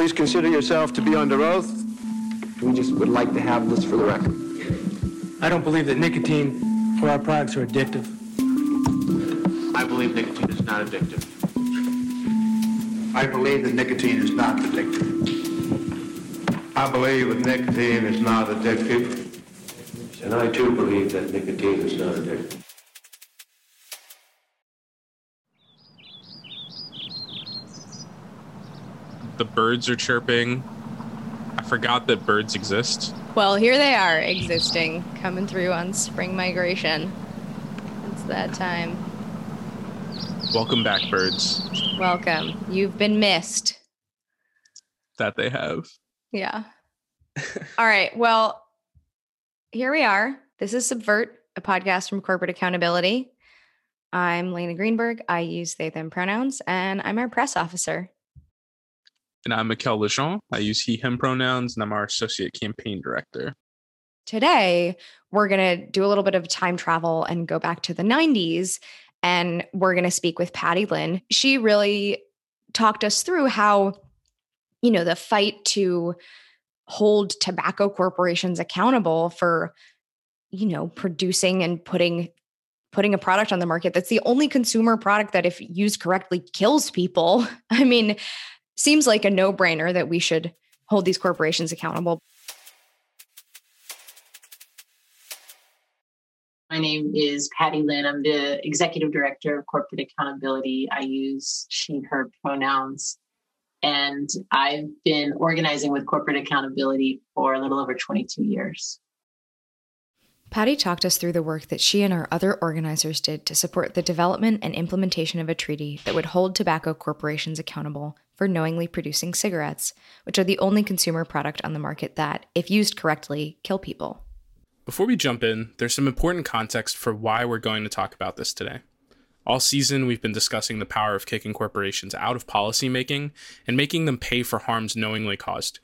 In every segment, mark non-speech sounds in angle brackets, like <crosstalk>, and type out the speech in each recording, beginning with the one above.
Please consider yourself to be under oath. We just would like to have this for the record. I don't believe that nicotine or our products are addictive. I believe nicotine is not addictive. I believe that nicotine is not addictive. I believe that nicotine is not addictive. And I too believe that nicotine is not addictive. The birds are chirping. I forgot that birds exist. Well, here they are existing, coming through on spring migration. It's that time. Welcome back, birds. Welcome. You've been missed. That they have. Yeah. All right. Well, here we are. This is Subvert, a podcast from Corporate Accountability. I'm Lena Greenberg. I use they, them pronouns, and I'm our press officer. And I'm Mikel Lejean. I use he, him pronouns, and I'm our associate campaign director. Today, we're going to do a little bit of time travel and go back to the 90s. And we're going to speak with Patty Lynn. She really talked us through how, you know, the fight to hold tobacco corporations accountable for you know producing and putting putting a product on the market that's the only consumer product that if used correctly kills people <laughs> i mean seems like a no-brainer that we should hold these corporations accountable My name is Patty Lynn. I'm the executive director of corporate accountability. I use she, her pronouns. And I've been organizing with corporate accountability for a little over 22 years. Patty talked us through the work that she and our other organizers did to support the development and implementation of a treaty that would hold tobacco corporations accountable for knowingly producing cigarettes, which are the only consumer product on the market that, if used correctly, kill people. Before we jump in, there's some important context for why we're going to talk about this today. All season, we've been discussing the power of kicking corporations out of policymaking and making them pay for harms knowingly caused,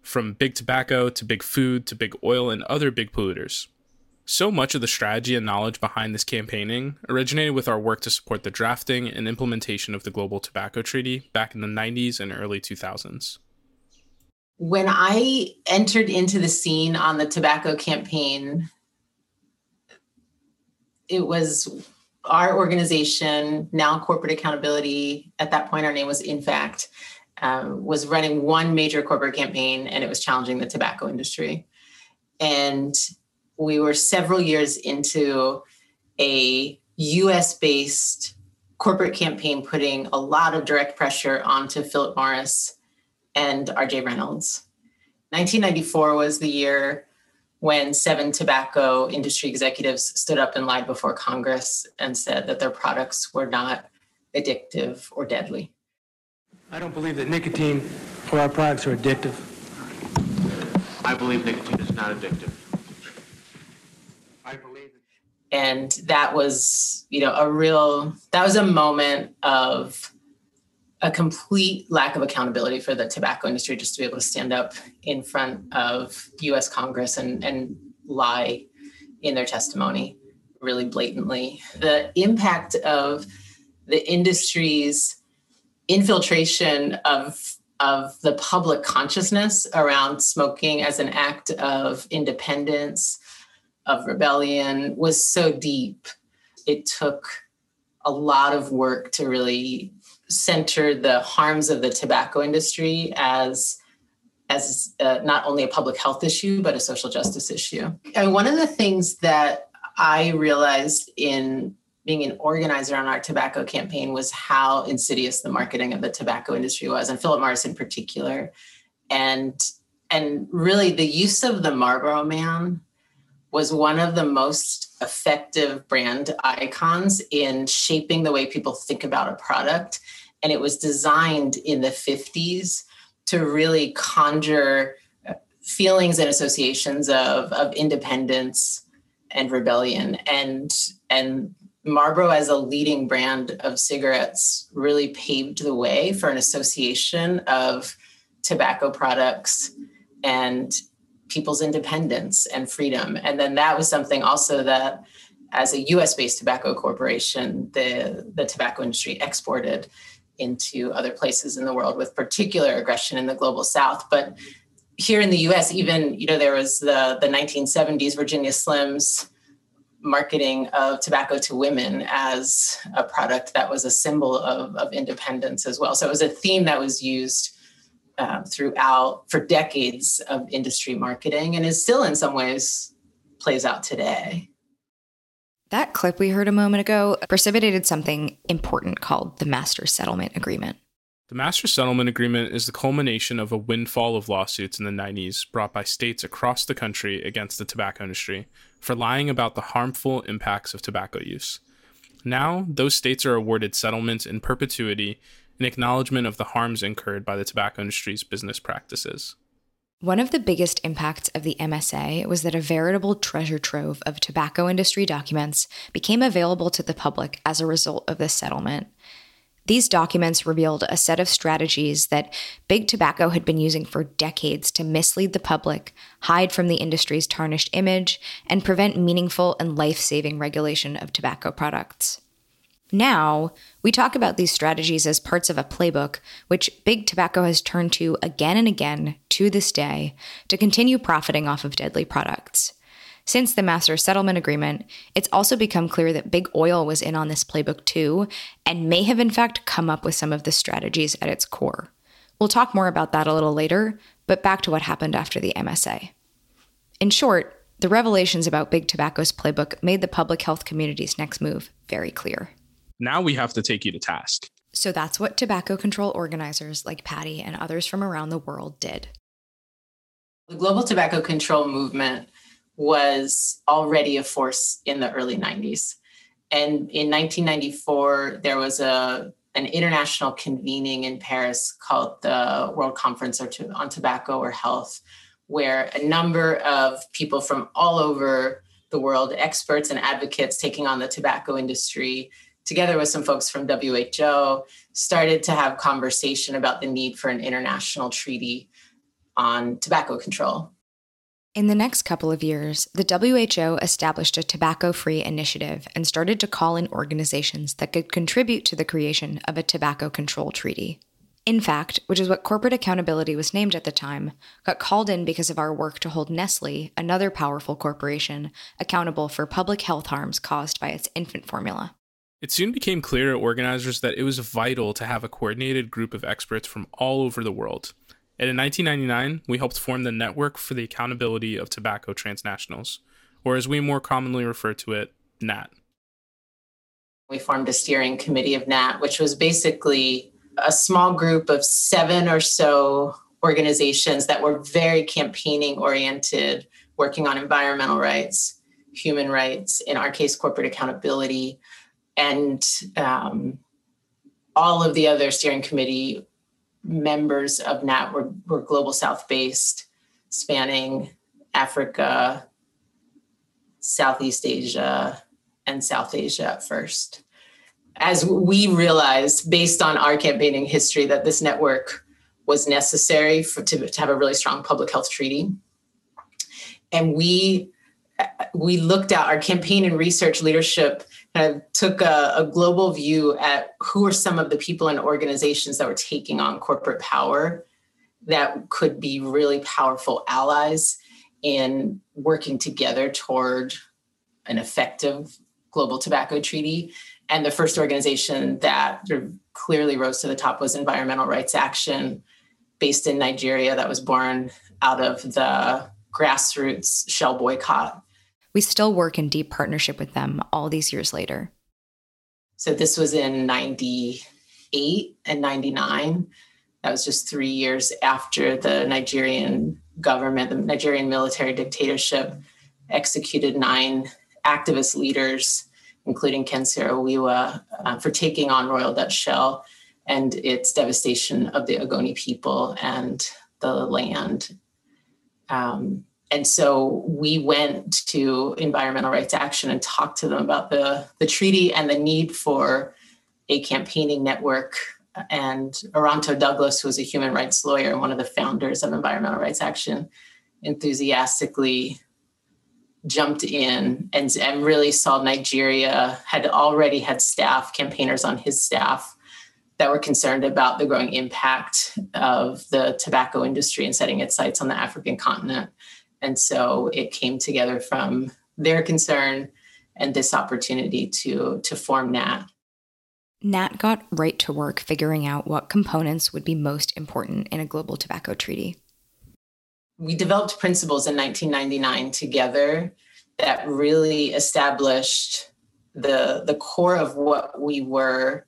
from big tobacco to big food to big oil and other big polluters. So much of the strategy and knowledge behind this campaigning originated with our work to support the drafting and implementation of the Global Tobacco Treaty back in the 90s and early 2000s. When I entered into the scene on the tobacco campaign, it was our organization, now Corporate Accountability, at that point our name was InFact, um, was running one major corporate campaign and it was challenging the tobacco industry. And we were several years into a US based corporate campaign putting a lot of direct pressure onto Philip Morris and RJ Reynolds. 1994 was the year when seven tobacco industry executives stood up and lied before Congress and said that their products were not addictive or deadly. I don't believe that nicotine or our products are addictive. I believe nicotine is not addictive. I believe And that was, you know, a real, that was a moment of a complete lack of accountability for the tobacco industry just to be able to stand up in front of US Congress and, and lie in their testimony really blatantly. The impact of the industry's infiltration of of the public consciousness around smoking as an act of independence, of rebellion was so deep. It took a lot of work to really center the harms of the tobacco industry as as uh, not only a public health issue but a social justice issue. And one of the things that I realized in being an organizer on our tobacco campaign was how insidious the marketing of the tobacco industry was, and Philip Morris in particular, and and really the use of the Marlboro Man was one of the most effective brand icons in shaping the way people think about a product. And it was designed in the 50s to really conjure uh, feelings and associations of, of independence and rebellion. And, and Marlboro, as a leading brand of cigarettes, really paved the way for an association of tobacco products and people's independence and freedom. And then that was something also that, as a US based tobacco corporation, the, the tobacco industry exported into other places in the world with particular aggression in the global south. But here in the US, even, you know, there was the, the 1970s Virginia Slims marketing of tobacco to women as a product that was a symbol of, of independence as well. So it was a theme that was used uh, throughout for decades of industry marketing and is still in some ways plays out today. That clip we heard a moment ago precipitated something important called the Master Settlement Agreement. The Master Settlement Agreement is the culmination of a windfall of lawsuits in the 90s brought by states across the country against the tobacco industry for lying about the harmful impacts of tobacco use. Now, those states are awarded settlements in perpetuity in acknowledgement of the harms incurred by the tobacco industry's business practices. One of the biggest impacts of the MSA was that a veritable treasure trove of tobacco industry documents became available to the public as a result of this settlement. These documents revealed a set of strategies that Big Tobacco had been using for decades to mislead the public, hide from the industry's tarnished image, and prevent meaningful and life saving regulation of tobacco products. Now, we talk about these strategies as parts of a playbook, which Big Tobacco has turned to again and again to this day to continue profiting off of deadly products. Since the Master Settlement Agreement, it's also become clear that Big Oil was in on this playbook too, and may have in fact come up with some of the strategies at its core. We'll talk more about that a little later, but back to what happened after the MSA. In short, the revelations about Big Tobacco's playbook made the public health community's next move very clear. Now we have to take you to task. So that's what tobacco control organizers like Patty and others from around the world did. The global tobacco control movement was already a force in the early 90s. And in 1994, there was a an international convening in Paris called the World Conference on Tobacco or Health, where a number of people from all over the world, experts and advocates taking on the tobacco industry, together with some folks from WHO, started to have conversation about the need for an international treaty on tobacco control. In the next couple of years, the WHO established a tobacco free initiative and started to call in organizations that could contribute to the creation of a tobacco control treaty. InFact, which is what corporate accountability was named at the time, got called in because of our work to hold Nestle, another powerful corporation, accountable for public health harms caused by its infant formula. It soon became clear to organizers that it was vital to have a coordinated group of experts from all over the world. And in 1999, we helped form the Network for the Accountability of Tobacco Transnationals, or as we more commonly refer to it, NAT. We formed a steering committee of NAT, which was basically a small group of seven or so organizations that were very campaigning oriented, working on environmental rights, human rights, in our case, corporate accountability, and um, all of the other steering committee members of NAT were, were global south based, spanning Africa, Southeast Asia, and South Asia at first. As we realized, based on our campaigning history, that this network was necessary for, to, to have a really strong public health treaty. And we we looked at our campaign and research leadership kind of took a, a, global view at who are some of the people and organizations that were taking on corporate power that could be really powerful allies in working together toward an effective global tobacco treaty. And the first organization that clearly rose to the top was Environmental Rights Action, based in Nigeria, that was born out of the grassroots shell boycott we still work in deep partnership with them all these years later. So this was in 98 and 99. That was just three years after the Nigerian government, the Nigerian military dictatorship, executed nine activist leaders, including Ken Saro-Wiwa, uh, for taking on Royal Dutch Shell and its devastation of the Ogoni people and the land. Um, and so we went to environmental rights action and talked to them about the, the treaty and the need for a campaigning network and Oronto Douglas, who was a human rights lawyer and one of the founders of Environmental Rights Action, enthusiastically jumped in and, and really saw Nigeria had already had staff, campaigners on his staff, that were concerned about the growing impact of the tobacco industry and setting its sights on the African continent. And so it came together from their concern and this opportunity to, to form NAT. NAT got right to work figuring out what components would be most important in a global tobacco treaty. We developed principles in 1999 together that really established the, the core of what we were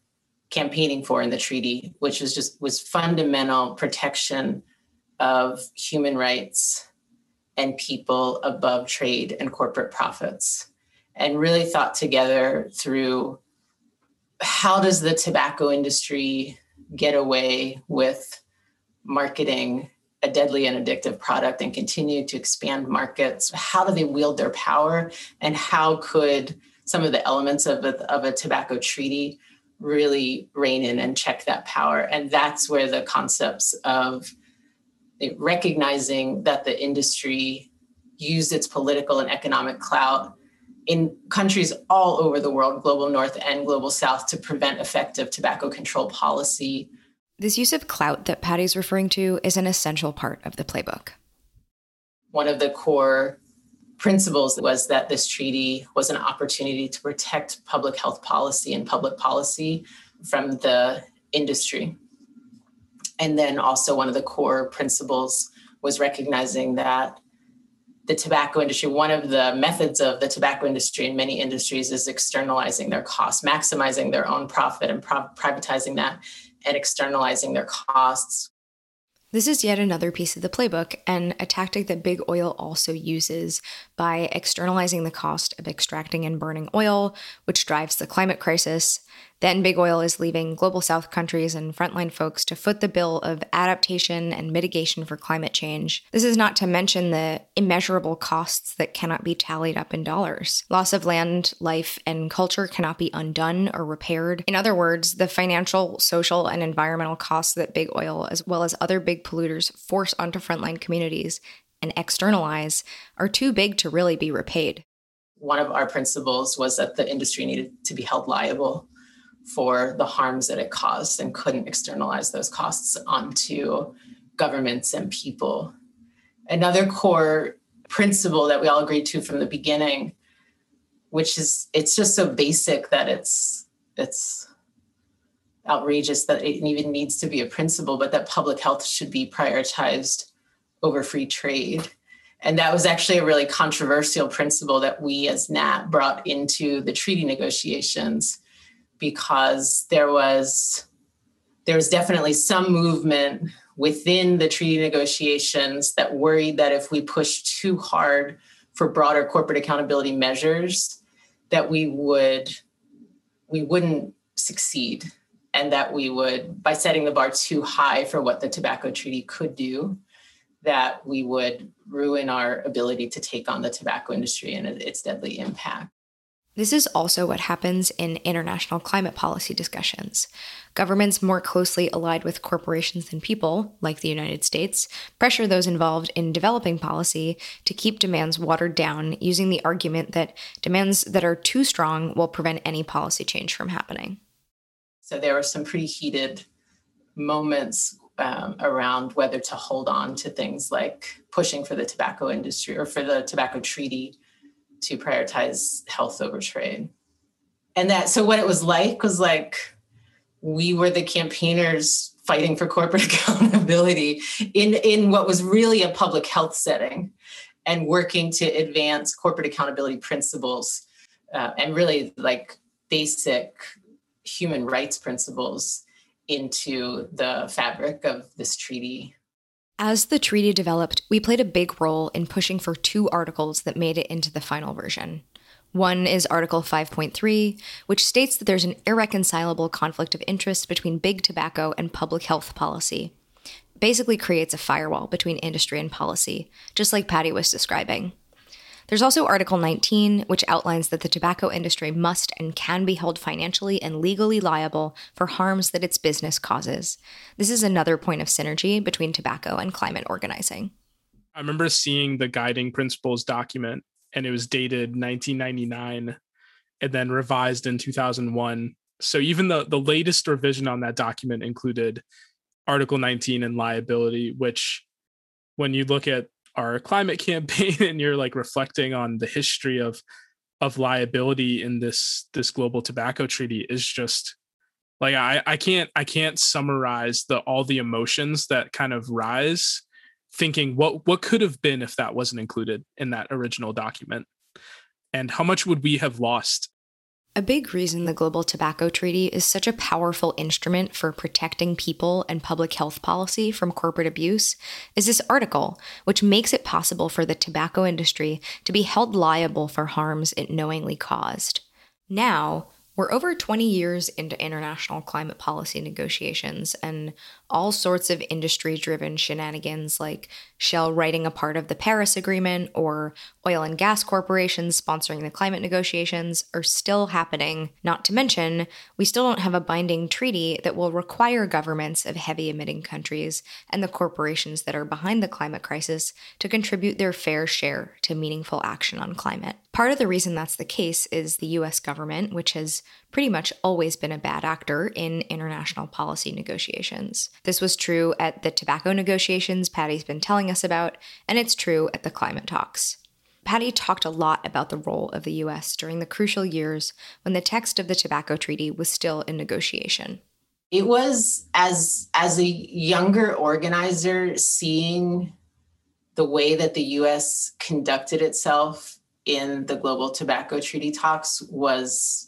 campaigning for in the treaty, which was just was fundamental protection of human rights and people above trade and corporate profits. And really thought together through how does the tobacco industry get away with marketing a deadly and addictive product and continue to expand markets? How do they wield their power? And how could some of the elements of a, of a tobacco treaty really rein in and check that power? And that's where the concepts of recognizing that the industry used its political and economic clout in countries all over the world, global north and global south, to prevent effective tobacco control policy. This use of clout that Patty's referring to is an essential part of the playbook. One of the core principles was that this treaty was an opportunity to protect public health policy and public policy from the industry. And then also, one of the core principles was recognizing that the tobacco industry, one of the methods of the tobacco industry in many industries is externalizing their costs, maximizing their own profit and privatizing that and externalizing their costs. This is yet another piece of the playbook and a tactic that big oil also uses by externalizing the cost of extracting and burning oil, which drives the climate crisis, then big oil is leaving global south countries and frontline folks to foot the bill of adaptation and mitigation for climate change. This is not to mention the immeasurable costs that cannot be tallied up in dollars. Loss of land, life, and culture cannot be undone or repaired. In other words, the financial, social, and environmental costs that big oil, as well as other big polluters, force onto frontline communities and externalize are too big to really be repaid. One of our principles was that the industry needed to be held liable for the harms that it caused and couldn't externalize those costs onto governments and people. Another core principle that we all agreed to from the beginning, which is it's just so basic that it's it's outrageous that it even needs to be a principle, but that public health should be prioritized over free trade. And that was actually a really controversial principle that we as NAT brought into the treaty negotiations because there was there was definitely some movement within the treaty negotiations that worried that if we pushed too hard for broader corporate accountability measures that we would we wouldn't succeed and that we would by setting the bar too high for what the tobacco treaty could do that we would ruin our ability to take on the tobacco industry and its deadly impact this is also what happens in international climate policy discussions. Governments more closely allied with corporations than people, like the United States, pressure those involved in developing policy to keep demands watered down using the argument that demands that are too strong will prevent any policy change from happening. So there were some pretty heated moments um, around whether to hold on to things like pushing for the tobacco industry or for the tobacco treaty to prioritize health over trade. And that, so what it was like was like we were the campaigners fighting for corporate <laughs> accountability in, in what was really a public health setting and working to advance corporate accountability principles uh, and really like basic human rights principles into the fabric of this treaty as the treaty developed, we played a big role in pushing for two articles that made it into the final version. One is Article 5.3, which states that there's an irreconcilable conflict of interest between big tobacco and public health policy. basically creates a firewall between industry and policy, just like Patty was describing. There's also Article 19, which outlines that the tobacco industry must and can be held financially and legally liable for harms that its business causes. This is another point of synergy between tobacco and climate organizing. I remember seeing the guiding principles document, and it was dated 1999 and then revised in 2001 So even the the latest revision on that document included Article 19 and liability, which when you look at our climate <laughs> campaign and you're like reflecting on the history of of liability in this this global tobacco treaty is just like I, I can't I can't summarize the all the emotions that kind of rise thinking what what could have been if that wasn't included in that original document. And how much would we have lost a big reason the Global Tobacco Treaty is such a powerful instrument for protecting people and public health policy from corporate abuse is this article, which makes it possible for the tobacco industry to be held liable for harms it knowingly caused. Now, we're over 20 years into international climate policy negotiations, and all sorts of industry driven shenanigans like Shell writing a part of the Paris Agreement or oil and gas corporations sponsoring the climate negotiations are still happening. Not to mention, we still don't have a binding treaty that will require governments of heavy emitting countries and the corporations that are behind the climate crisis to contribute their fair share to meaningful action on climate. Part of the reason that's the case is the US government, which has pretty much always been a bad actor in international policy negotiations. This was true at the tobacco negotiations Patty's been telling us about, and it's true at the climate talks. Patty talked a lot about the role of the US during the crucial years when the text of the tobacco treaty was still in negotiation. It was as as a younger organizer seeing the way that the US conducted itself in the global tobacco treaty talks was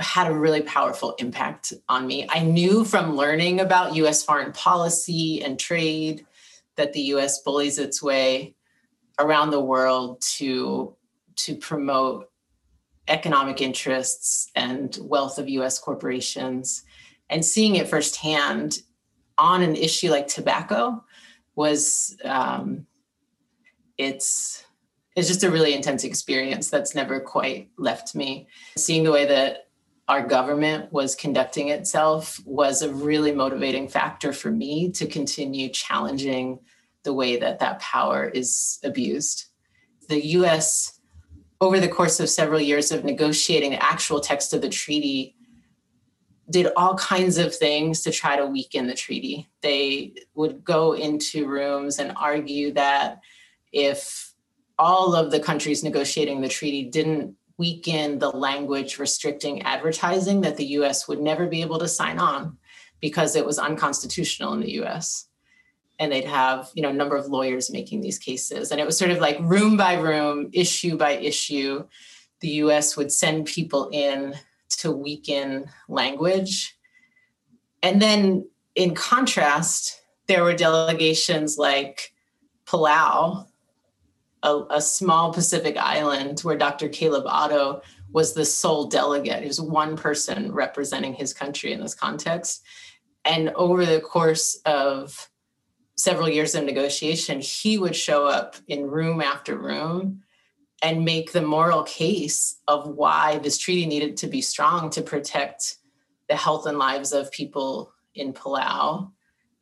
had a really powerful impact on me. I knew from learning about US foreign policy and trade that the US bullies its way around the world to to promote economic interests and wealth of US corporations and seeing it firsthand on an issue like tobacco was um, it's it's just a really intense experience that's never quite left me seeing the way that our government was conducting itself was a really motivating factor for me to continue challenging the way that that power is abused. The US, over the course of several years of negotiating the actual text of the treaty, did all kinds of things to try to weaken the treaty. They would go into rooms and argue that if all of the countries negotiating the treaty didn't weaken the language restricting advertising that the US would never be able to sign on because it was unconstitutional in the US. And they'd have, you know, a number of lawyers making these cases. And it was sort of like room by room, issue by issue. The US would send people in to weaken language. And then in contrast, there were delegations like Palau a, a small Pacific island where Dr. Caleb Otto was the sole delegate. He was one person representing his country in this context. And over the course of several years of negotiation, he would show up in room after room and make the moral case of why this treaty needed to be strong to protect the health and lives of people in Palau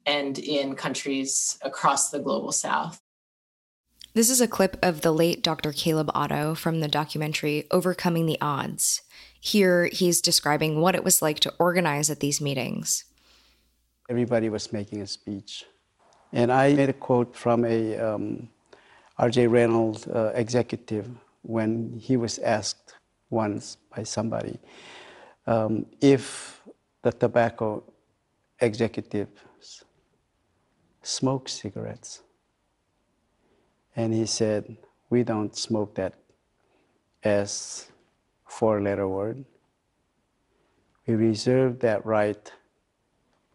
and in countries across the global south. This is a clip of the late Dr. Caleb Otto from the documentary Overcoming the Odds. Here, he's describing what it was like to organize at these meetings. Everybody was making a speech. And I made a quote from a um, R.J. Reynolds uh, executive when he was asked once by somebody um, if the tobacco executives smoke cigarettes. And he said, We don't smoke that as four letter word. We reserve that right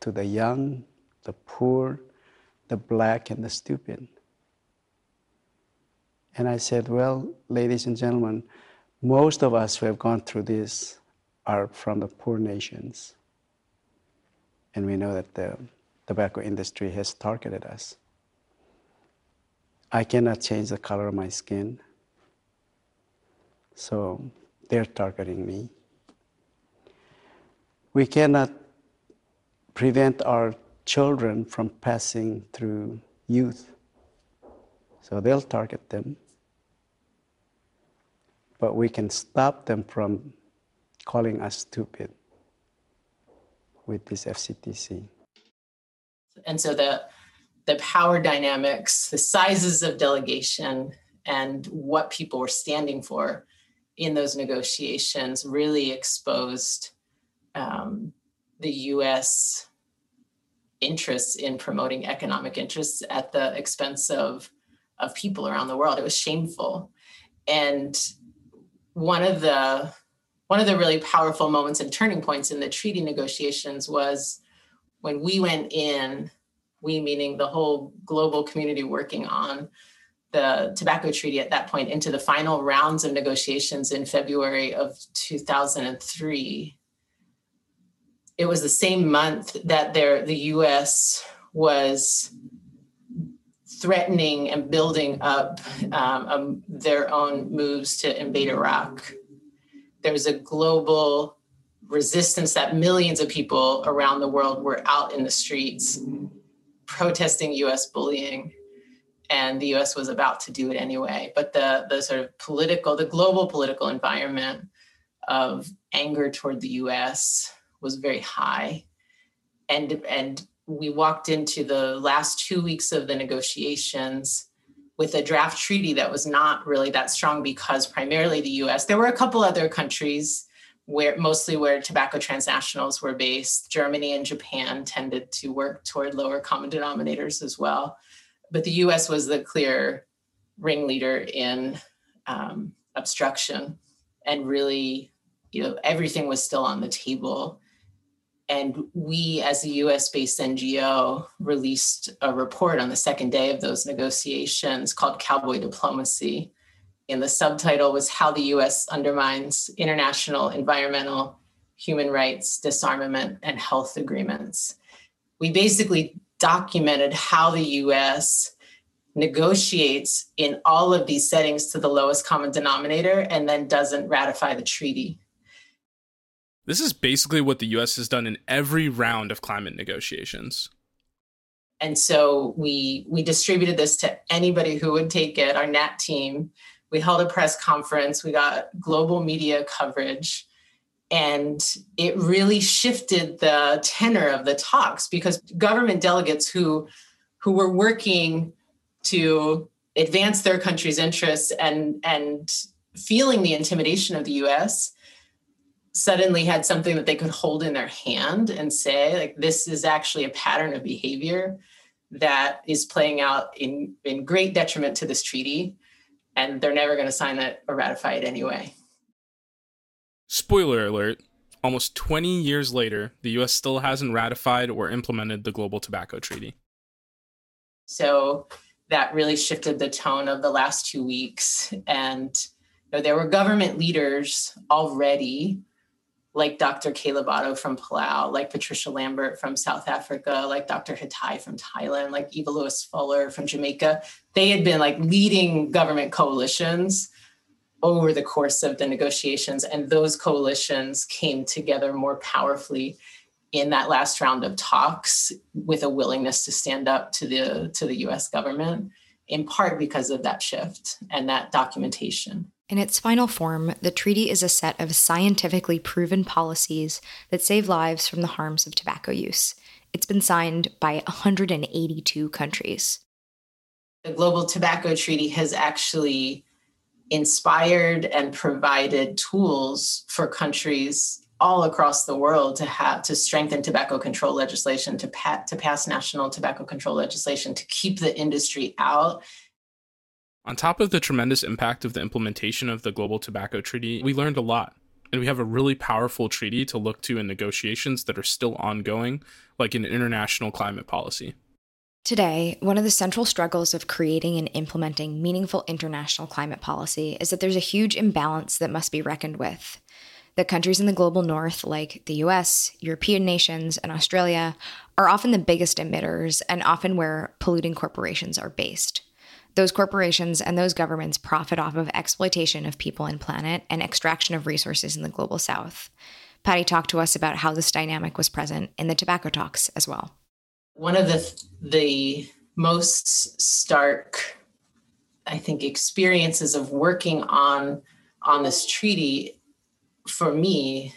to the young, the poor, the black, and the stupid. And I said, Well, ladies and gentlemen, most of us who have gone through this are from the poor nations. And we know that the tobacco industry has targeted us. I cannot change the color of my skin. So they're targeting me. We cannot prevent our children from passing through youth. So they'll target them. But we can stop them from calling us stupid with this FCTC. And so the the power dynamics, the sizes of delegation, and what people were standing for in those negotiations really exposed um, the U.S. interests in promoting economic interests at the expense of of people around the world. It was shameful, and one of the one of the really powerful moments and turning points in the treaty negotiations was when we went in we meaning the whole global community working on the tobacco treaty at that point into the final rounds of negotiations in February of 2003 it was the same month that there the US was threatening and building up um, um, their own moves to invade Iraq. There was a global resistance that millions of people around the world were out in the streets protesting US bullying and the US was about to do it anyway. But the the sort of political the global political environment of anger toward the US was very high. And and we walked into the last 2 weeks of the negotiations with a draft treaty that was not really that strong because primarily the US there were a couple other countries where mostly where tobacco transnationals were based. Germany and Japan tended to work toward lower common denominators as well. But the US was the clear ringleader in um, obstruction and really, you know, everything was still on the table. And we, as a US based NGO, released a report on the second day of those negotiations called Cowboy Diplomacy and the subtitle was How the US Undermines International Environmental, Human Rights, Disarmament, and Health Agreements. We basically documented how the US negotiates in all of these settings to the lowest common denominator and then doesn't ratify the treaty. This is basically what the US has done in every round of climate negotiations. And so we we distributed this to anybody who would take it, our NAT team, we held a press conference, we got global media coverage, and it really shifted the tenor of the talks because government delegates who who were working to advance their country's interests and and feeling the intimidation of the US suddenly had something that they could hold in their hand and say like this is actually a pattern of behavior that is playing out in in great detriment to this treaty and they're never going to sign it or ratify it anyway. Spoiler alert almost 20 years later, the US still hasn't ratified or implemented the Global Tobacco Treaty. So that really shifted the tone of the last two weeks. And you know, there were government leaders already like Dr. Caleb Otto from Palau, like Patricia Lambert from South Africa, like Dr. Hatai from Thailand, like Eva Lewis Fuller from Jamaica. They had been like leading government coalitions over the course of the negotiations, and those coalitions came together more powerfully in that last round of talks with a willingness to stand up to the to the US government in part because of that shift and that documentation. In its final form, the treaty is a set of scientifically proven policies that save lives from the harms of tobacco use. It's been signed by 182 countries. The Global Tobacco Treaty has actually inspired and provided tools for countries all across the world to have to strengthen tobacco control legislation to, to pass national tobacco control legislation to keep the industry out on top of the tremendous impact of the implementation of the Global Tobacco Treaty, we learned a lot. And we have a really powerful treaty to look to in negotiations that are still ongoing, like an international climate policy. Today, one of the central struggles of creating and implementing meaningful international climate policy is that there's a huge imbalance that must be reckoned with. The countries in the global north, like the US, European nations, and Australia, are often the biggest emitters and often where polluting corporations are based. Those corporations and those governments profit off of exploitation of people and planet and extraction of resources in the global south. Patty talked to us about how this dynamic was present in the tobacco talks as well. One of the the most stark I think experiences of working on on this treaty for me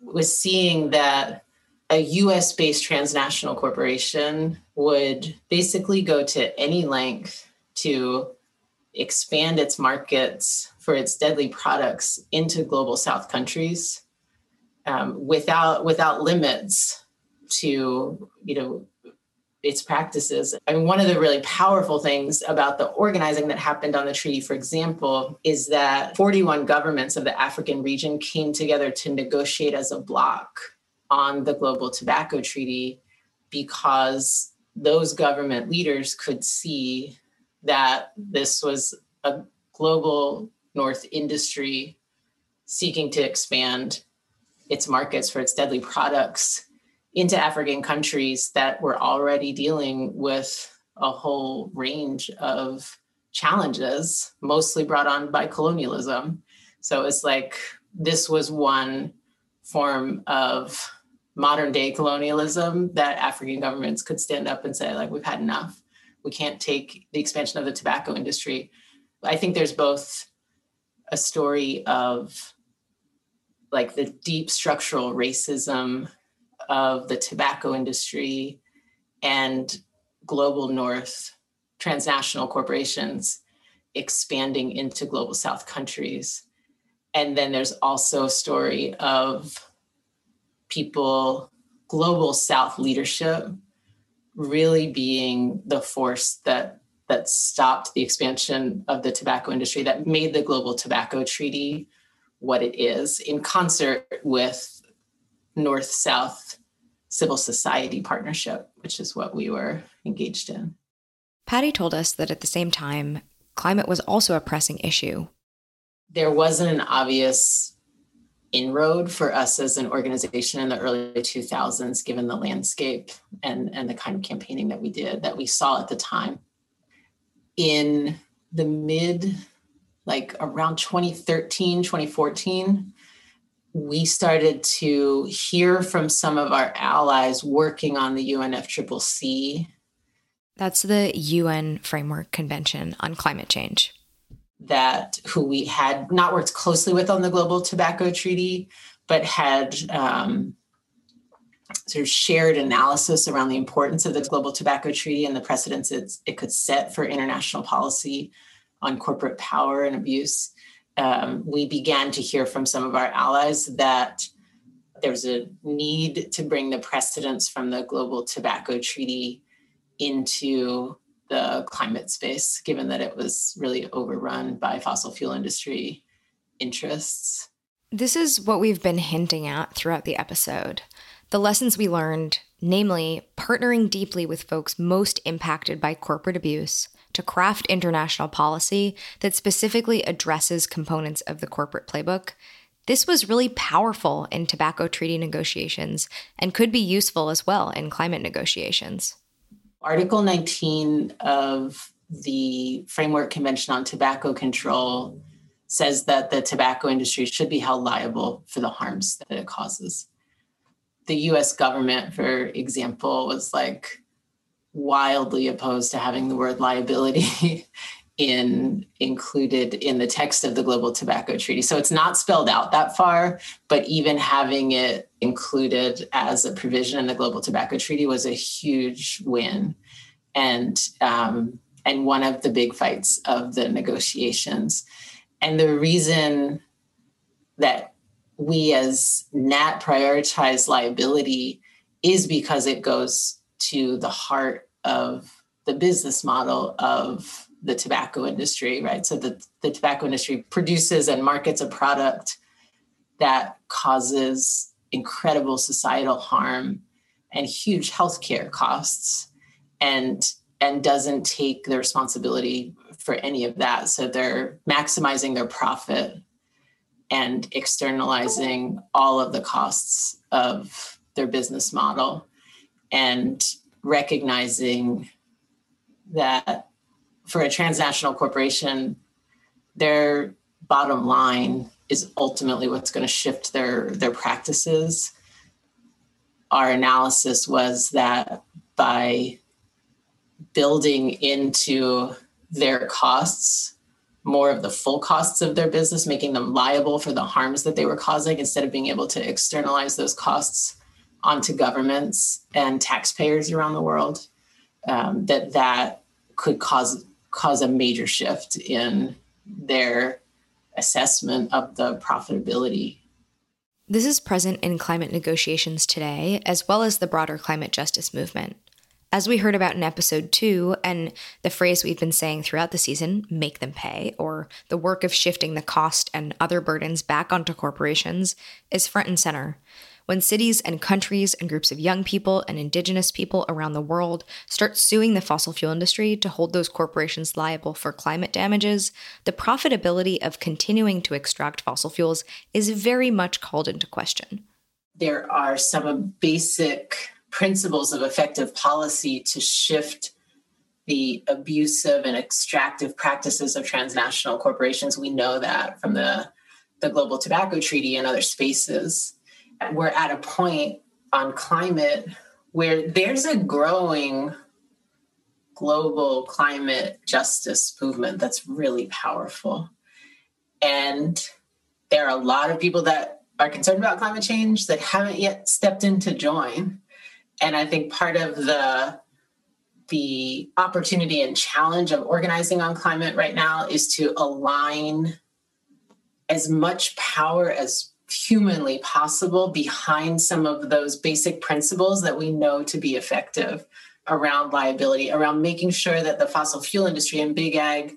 was seeing that a US based transnational corporation would basically go to any length to expand its markets for its deadly products into global south countries um, without without limits to you know its practices. I mean, one of the really powerful things about the organizing that happened on the treaty, for example, is that 41 governments of the African region came together to negotiate as a bloc on the Global Tobacco Treaty because those government leaders could see that this was a global North industry seeking to expand its markets for its deadly products into African countries that were already dealing with a whole range of challenges, mostly brought on by colonialism. So it's like this was one form of modern day colonialism that African governments could stand up and say, like, we've had enough. We can't take the expansion of the tobacco industry. I think there's both a story of like the deep structural racism of the tobacco industry and global north transnational corporations expanding into global south countries and then there's also a story of people global south leadership really being the force that that stopped the expansion of the tobacco industry that made the global tobacco treaty what it is in concert with north south civil society partnership which is what we were engaged in. Patty told us that at the same time climate was also a pressing issue. There wasn't an obvious inroad for us as an organization in the early 2000s given the landscape and and the kind of campaigning that we did that we saw at the time in the mid like around 2013 2014 we started to hear from some of our allies working on the UNFCCC. That's the UN Framework Convention on Climate Change. That who we had not worked closely with on the Global Tobacco Treaty, but had um, sort of shared analysis around the importance of the Global Tobacco Treaty and the precedents it could set for international policy on corporate power and abuse. Um, we began to hear from some of our allies that there's a need to bring the precedents from the Global Tobacco Treaty into the climate space, given that it was really overrun by fossil fuel industry interests. This is what we've been hinting at throughout the episode. The lessons we learned, namely partnering deeply with folks most impacted by corporate abuse, to craft international policy that specifically addresses components of the corporate playbook, this was really powerful in tobacco treaty negotiations and could be useful as well in climate negotiations. Article 19 of the Framework Convention on Tobacco Control says that the tobacco industry should be held liable for the harms that it causes. The US government, for example, was like, wildly opposed to having the word liability <laughs> in included in the text of the global tobacco treaty. So it's not spelled out that far but even having it included as a provision in the global tobacco treaty was a huge win. And um, and one of the big fights of the negotiations. And the reason that we as nat prioritize liability is because it goes to the heart of the business model of the tobacco industry, right? So the, the tobacco industry produces and markets a product that causes incredible societal harm and huge healthcare costs and and doesn't take the responsibility for any of that. So they're maximizing their profit and externalizing all of the costs of their business model. And recognizing that for a transnational corporation, their bottom line is ultimately what's going to shift their their practices. Our analysis was that by building into their costs more of the full costs of their business, making them liable for the harms that they were causing instead of being able to externalize those costs onto governments and taxpayers around the world, um, that that could cause cause a major shift in their assessment of the profitability. This is present in climate negotiations today, as well as the broader climate justice movement. As we heard about in episode two, and the phrase we've been saying throughout the season, make them pay, or the work of shifting the cost and other burdens back onto corporations, is front and center. When cities and countries and groups of young people and indigenous people around the world start suing the fossil fuel industry to hold those corporations liable for climate damages, the profitability of continuing to extract fossil fuels is very much called into question. There are some basic principles of effective policy to shift the abusive and extractive practices of transnational corporations. We know that from the, the Global Tobacco Treaty and other spaces. We're at a point on climate where there's a growing global climate justice movement that's really powerful. And there are a lot of people that are concerned about climate change that haven't yet stepped in to join and I think part of the the opportunity and challenge of organizing on climate right now is to align as much power as humanly possible behind some of those basic principles that we know to be effective around liability, around making sure that the fossil fuel industry and big ag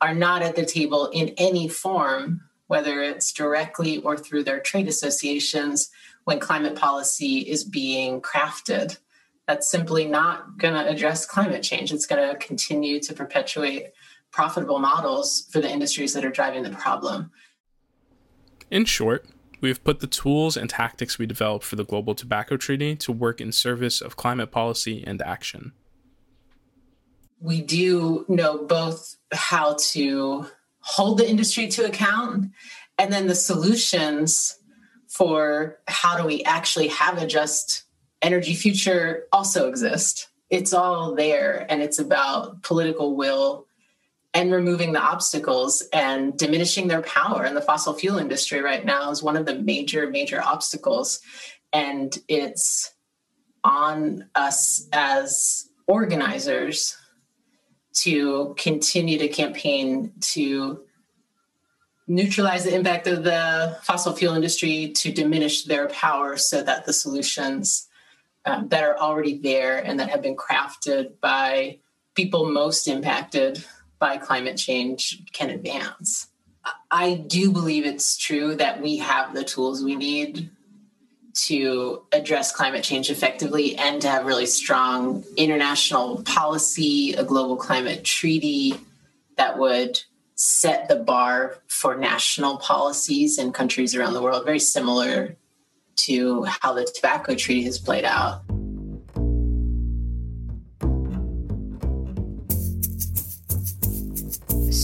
are not at the table in any form, whether it's directly or through their trade associations, when climate policy is being crafted. That's simply not going to address climate change. It's going to continue to perpetuate profitable models for the industries that are driving the problem. In short, we have put the tools and tactics we developed for the Global Tobacco Treaty to work in service of climate policy and action. We do know both how to hold the industry to account and then the solutions for how do we actually have a just energy future also exist. It's all there, and it's about political will and removing the obstacles and diminishing their power. in the fossil fuel industry right now is one of the major, major obstacles. And it's on us as organizers to continue to campaign to neutralize the impact of the fossil fuel industry to diminish their power so that the solutions um, that are already there and that have been crafted by people most impacted by climate change can advance. I do believe it's true that we have the tools we need to address climate change effectively and to have really strong international policy, a global climate treaty that would set the bar for national policies in countries around the world, very similar to how the tobacco treaty has played out.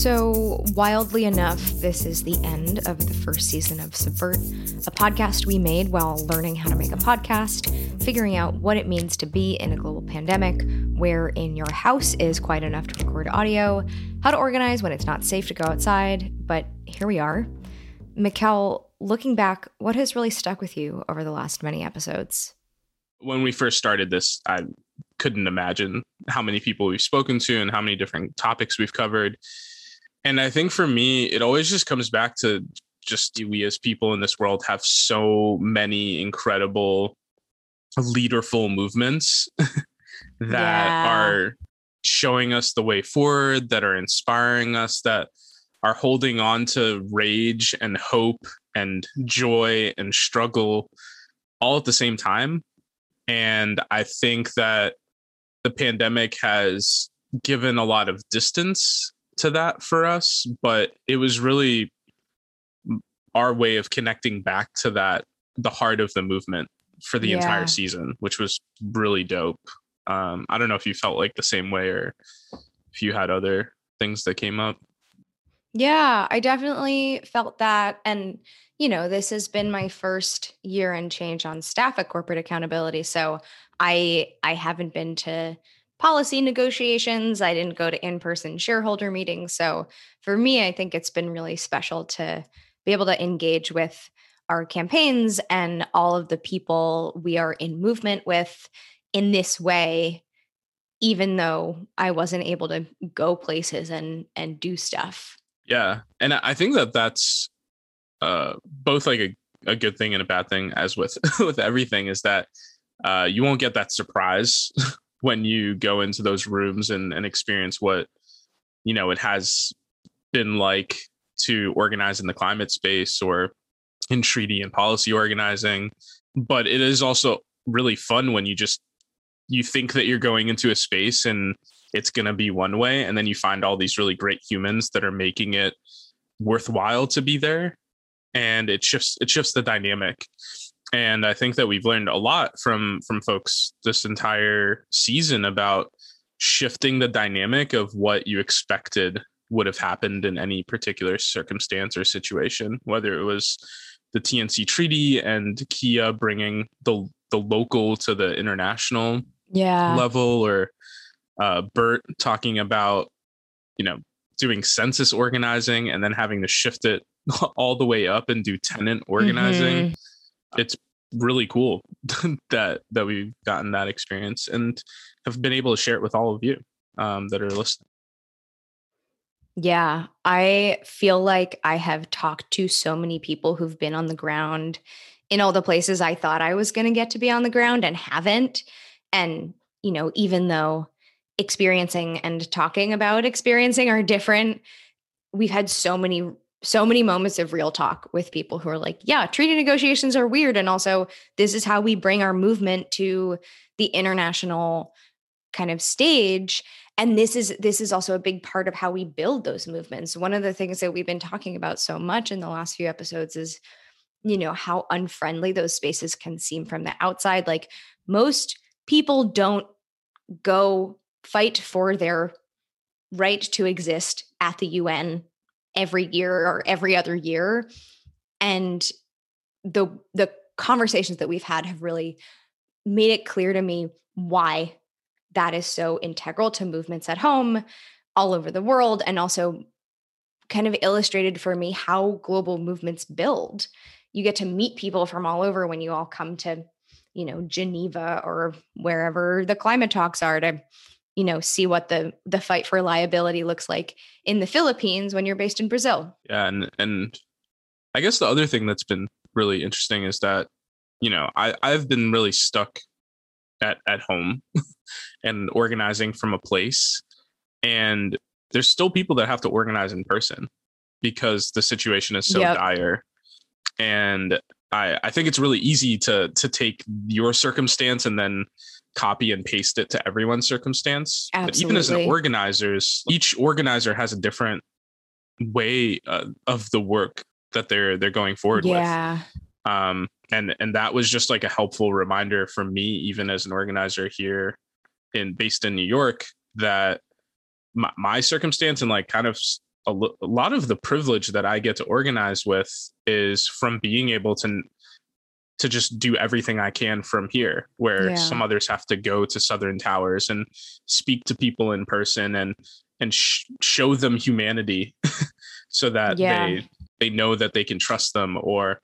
So, wildly enough, this is the end of the first season of Subvert, a podcast we made while learning how to make a podcast, figuring out what it means to be in a global pandemic, where in your house is quiet enough to record audio, how to organize when it's not safe to go outside. But here we are. Mikkel, looking back, what has really stuck with you over the last many episodes? When we first started this, I couldn't imagine how many people we've spoken to and how many different topics we've covered and I think for me, it always just comes back to just we as people in this world have so many incredible leaderful movements <laughs> that yeah. are showing us the way forward, that are inspiring us, that are holding on to rage and hope and joy and struggle all at the same time. And I think that the pandemic has given a lot of distance to that for us, but it was really our way of connecting back to that the heart of the movement for the yeah. entire season, which was really dope. Um, I don't know if you felt like the same way or if you had other things that came up. Yeah, I definitely felt that. And, you know, this has been my first year and change on staff at corporate accountability. So I I haven't been to policy negotiations. I didn't go to in person shareholder meetings. So for me, I think it's been really special to be able to engage with our campaigns and all of the people we are in movement with in this way even though I wasn't able to go places and and do stuff. Yeah. And I think that that's uh both like a, a good thing and a bad thing as with <laughs> with everything is that uh you won't get that surprise <laughs> when you go into those rooms and, and experience what you know it has been like to organize in the climate space or in treaty and policy organizing. But it is also really fun when you just you think that you're going into a space and it's going to be one way and then you find all these really great humans that are making it worthwhile to be there. And it shifts it shifts the dynamic and i think that we've learned a lot from from folks this entire season about shifting the dynamic of what you expected would have happened in any particular circumstance or situation whether it was the TNC treaty and Kia bringing the the local to the international yeah. level or uh, Bert talking about you know doing census organizing and then having to shift it <laughs> all the way up and do tenant organizing mm-hmm. It's really cool <laughs> that that we've gotten that experience and have been able to share it with all of you um, that are listening yeah, I feel like I have talked to so many people who've been on the ground in all the places I thought I was going to get to be on the ground and haven't. And, you know, even though experiencing and talking about experiencing are different, we've had so many so many moments of real talk with people who are like, yeah, treaty negotiations are weird. And also this is how we bring our movement to the international kind of stage. And this is this is also a big part of how we build those movements. One of the things that we've been talking about so much in the last few episodes is you know how unfriendly those spaces can seem from the outside. Like most people don't go fight for their right to exist at the UN every year or every other year. And the the conversations that we've had have really made it clear to me why that is so integral to movements at home all over the world and also kind of illustrated for me how global movements build. You get to meet people from all over when you all come to you know geneva or wherever the climate talks are to you know see what the the fight for liability looks like in the philippines when you're based in brazil yeah and and i guess the other thing that's been really interesting is that you know i i've been really stuck at at home <laughs> and organizing from a place and there's still people that have to organize in person because the situation is so yep. dire and I, I think it's really easy to to take your circumstance and then copy and paste it to everyone's circumstance. Absolutely. But even as an organizers, each organizer has a different way uh, of the work that they're they're going forward yeah. with. Um, and and that was just like a helpful reminder for me, even as an organizer here in based in New York, that my, my circumstance and like kind of a, lo- a lot of the privilege that I get to organize with is from being able to to just do everything I can from here, where yeah. some others have to go to Southern Towers and speak to people in person and and sh- show them humanity, <laughs> so that yeah. they they know that they can trust them, or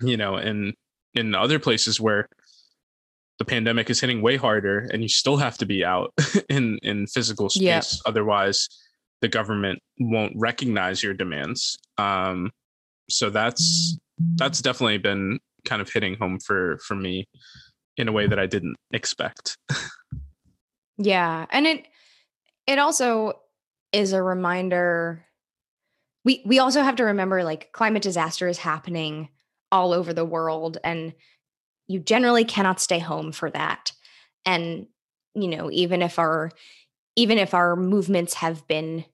you know, in in other places where the pandemic is hitting way harder and you still have to be out <laughs> in in physical space yep. otherwise the government won't recognize your demands um so that's that's definitely been kind of hitting home for for me in a way that I didn't expect. yeah, and it it also is a reminder we we also have to remember like climate disaster is happening all over the world and you generally cannot stay home for that and you know even if our even if our movements have been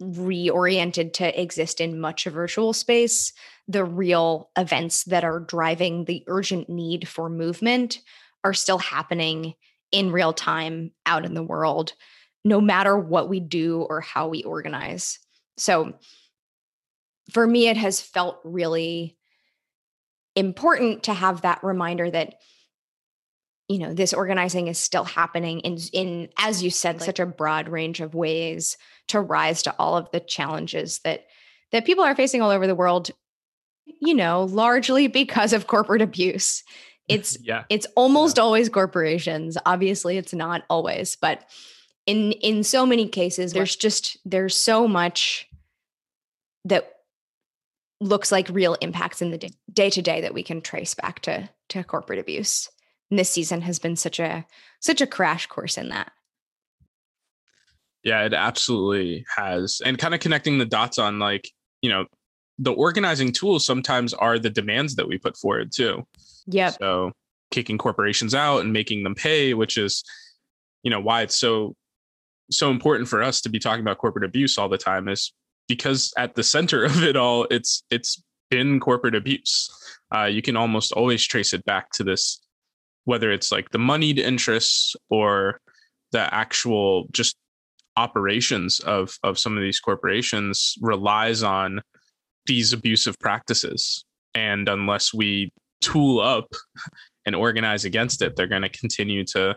reoriented to exist in much a virtual space the real events that are driving the urgent need for movement are still happening in real time out in the world no matter what we do or how we organize. So for me it has felt really important to have that reminder that you know this organizing is still happening in in as you said such a broad range of ways to rise to all of the challenges that that people are facing all over the world you know largely because of corporate abuse. <laughs> It's yeah. it's almost always corporations. Obviously it's not always but in in so many cases there's just there's so much that looks like real impacts in the day to day that we can trace back to to corporate abuse and this season has been such a such a crash course in that. Yeah it absolutely has and kind of connecting the dots on like you know the organizing tools sometimes are the demands that we put forward too. Yeah so kicking corporations out and making them pay which is you know why it's so so important for us to be talking about corporate abuse all the time is because at the center <laughs> of it all it's it's been corporate abuse. Uh, you can almost always trace it back to this whether it's like the moneyed interests or the actual just operations of of some of these corporations relies on these abusive practices. And unless we tool up and organize against it they're going to continue to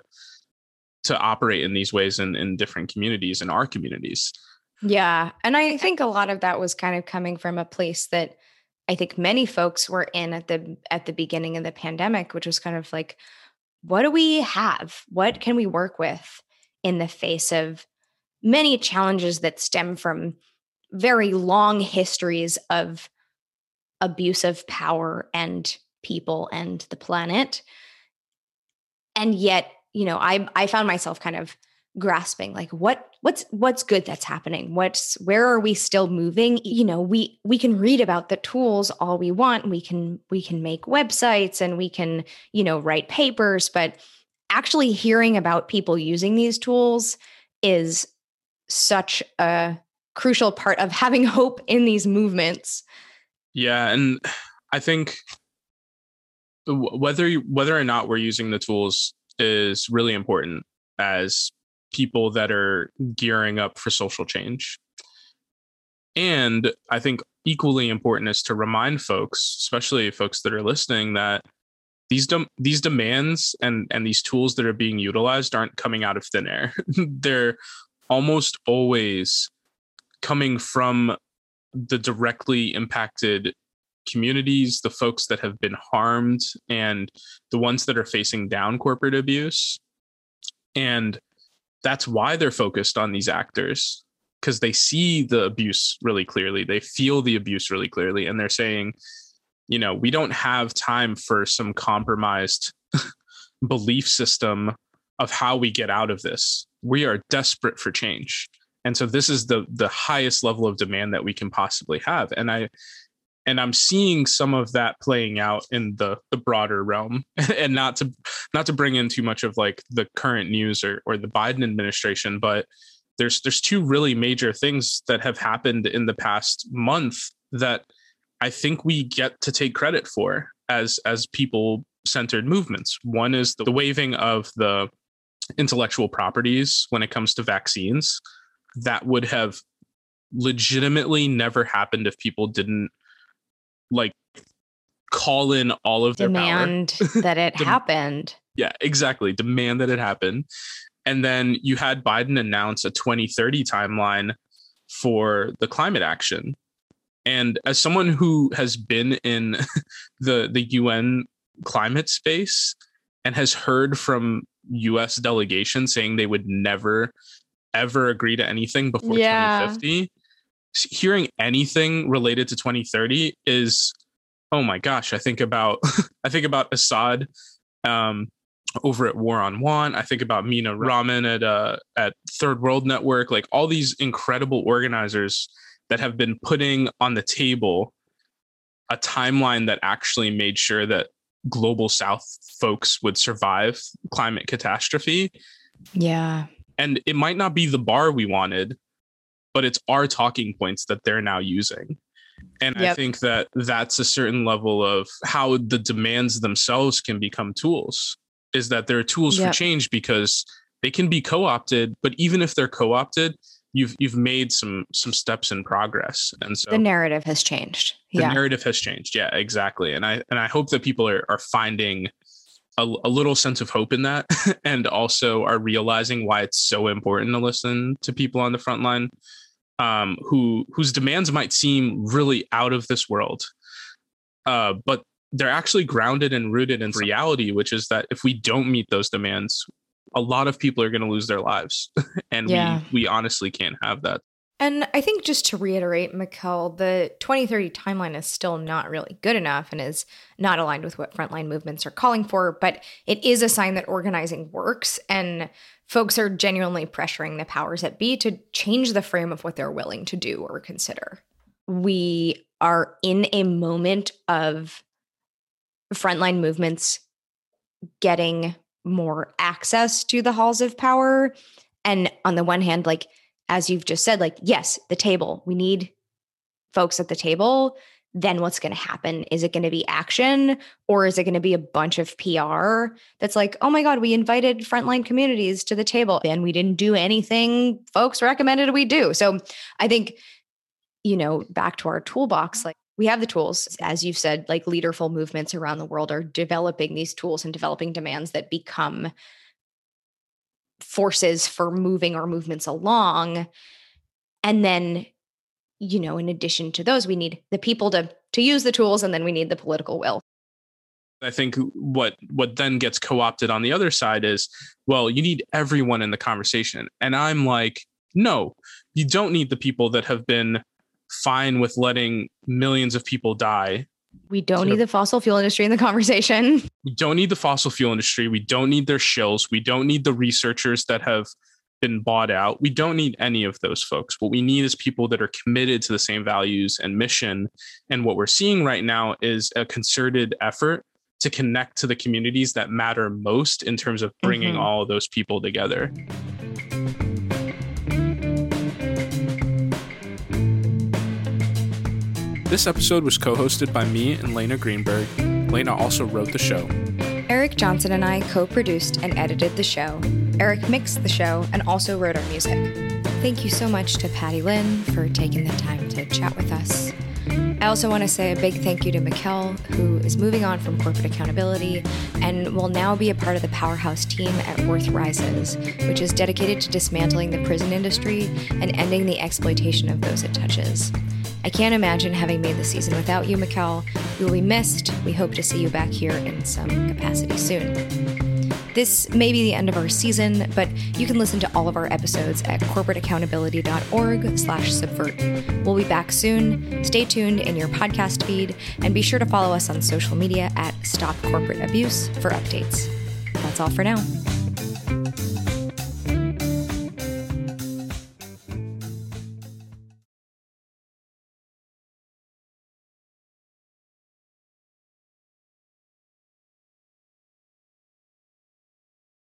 to operate in these ways in, in different communities in our communities. Yeah and i think a lot of that was kind of coming from a place that i think many folks were in at the at the beginning of the pandemic which was kind of like what do we have? What can we work with in the face of many challenges that stem from very long histories of abuse of power and people and the planet? And yet, you know, I I found myself kind of grasping like what what's what's good that's happening? What's where are we still moving? You know we we can read about the tools all we want. We can we can make websites and we can you know write papers but actually hearing about people using these tools is such a crucial part of having <laughs> hope in these movements. Yeah and i think whether whether or not we're using the tools is really important as people that are gearing up for social change. And I think equally important is to remind folks, especially folks that are listening, that these de- these demands and and these tools that are being utilized aren't coming out of thin air. <laughs> They're almost always coming from the directly impacted communities, the folks that have been harmed, and the ones that are facing down corporate abuse. And that's why they're focused on these actors because they see the abuse really clearly. They feel the abuse really clearly and they're saying you know we don't have time for some compromised <laughs> belief system of how we get out of this. We are desperate for change. And so this is the the highest level of demand that we can possibly have. And i and i'm seeing some of that playing out in the the broader realm. <laughs> And not to not to bring in too much of like the current news or or the biden administration but there's there's two really major things that have happened in the past month that i think we get to take credit for as as people centered movements. One is the waiving of the intellectual properties when it comes to vaccines. That would have legitimately never happened if people didn't like call in all of their demand <laughs> that it Dem- happened. Yeah, exactly. Demand that it happened. And then you had Biden announce a 2030 timeline for the climate action. And as someone who has been in <laughs> the the UN climate space and has heard from US delegations saying they would never ever agree to anything before yeah. 2050 hearing anything related to 2030 is oh my gosh i think about <laughs> i think about Asad um, over at war on want i think about Meena Raman at uh, at third world network. Like all these incredible organizers that have been putting on the table a timeline that actually made sure that global south folks would survive climate catastrophe. Yeah. And it might not be the bar we wanted but it's our talking points that they're now using. And yep. I think that that's a certain level of how the demands themselves can become tools is that they're tools yep. for change because they can be co-opted, but even if they're co-opted, you've you've made some some steps in progress. And so the narrative has changed. The yeah. narrative has changed. Yeah, exactly. And I and I hope that people are are finding a, a little sense of hope in that <laughs> and also are realizing why it's so important to listen to people on the front line um, who whose demands might seem really out of this world uh, but they're actually grounded and rooted in reality which is that if we don't meet those demands a lot of people are going to lose their lives. <laughs> And Yeah. we we honestly can't have that. And I think just to reiterate, Mikkel, the 2030 timeline is still not really good enough and is not aligned with what frontline movements are calling for, but it is a sign that organizing works. And folks are genuinely pressuring the powers that be to change the frame of what they're willing to do or consider. We are in a moment of frontline movements getting more access to the halls of power. And on the one hand, like, as you've just said, like, yes, the table, we need folks at the table. Then what's going to happen? Is it going to be action or is it going to be a bunch of PR that's like, oh my God, we invited frontline communities to the table and we didn't do anything folks recommended we do? So I think, you know, back to our toolbox, like, we have the tools. As you've said, like leaderful movements around the world are developing these tools and developing demands that become forces for moving our movements along. And then, you know, in addition to those, we need the people to to use the tools and then we need the political will. I think what what then gets co-opted on the other side is, well, you need everyone in the conversation. And I'm like, no, you don't need the people that have been fine with letting millions of people die. We don't need of- the fossil fuel industry in the <laughs> conversation. We don't need the fossil fuel industry. We don't need their shills. We don't need the researchers that have been bought out. We don't need any of those folks. What we need is people that are committed to the same values and mission. And what we're seeing right now is a concerted effort to connect to the communities that matter most in terms of bringing Mhm. all of those people together. This episode was co hosted by me and Lena Greenberg. Lena also wrote the show. Eric Johnson and I co produced and edited the show. Eric mixed the show and also wrote our music. Thank you so much to Patty Lynn for taking the time to chat with us. I also want to say a big thank you to Mikkel, who is moving on from corporate accountability and will now be a part of the powerhouse team at Worth Rises, which is dedicated to dismantling the prison industry and ending the exploitation of those it touches. I can't imagine having made the season without you, Mikkel. You will be missed. We hope to see you back here in some capacity soon. This may be the end of our season, but you can listen to all of our episodes at corporateaccountability.org slash subvert. We'll be back soon. Stay tuned in your podcast feed and be sure to follow us on social media at Stop Corporate Abuse for updates. That's all for now.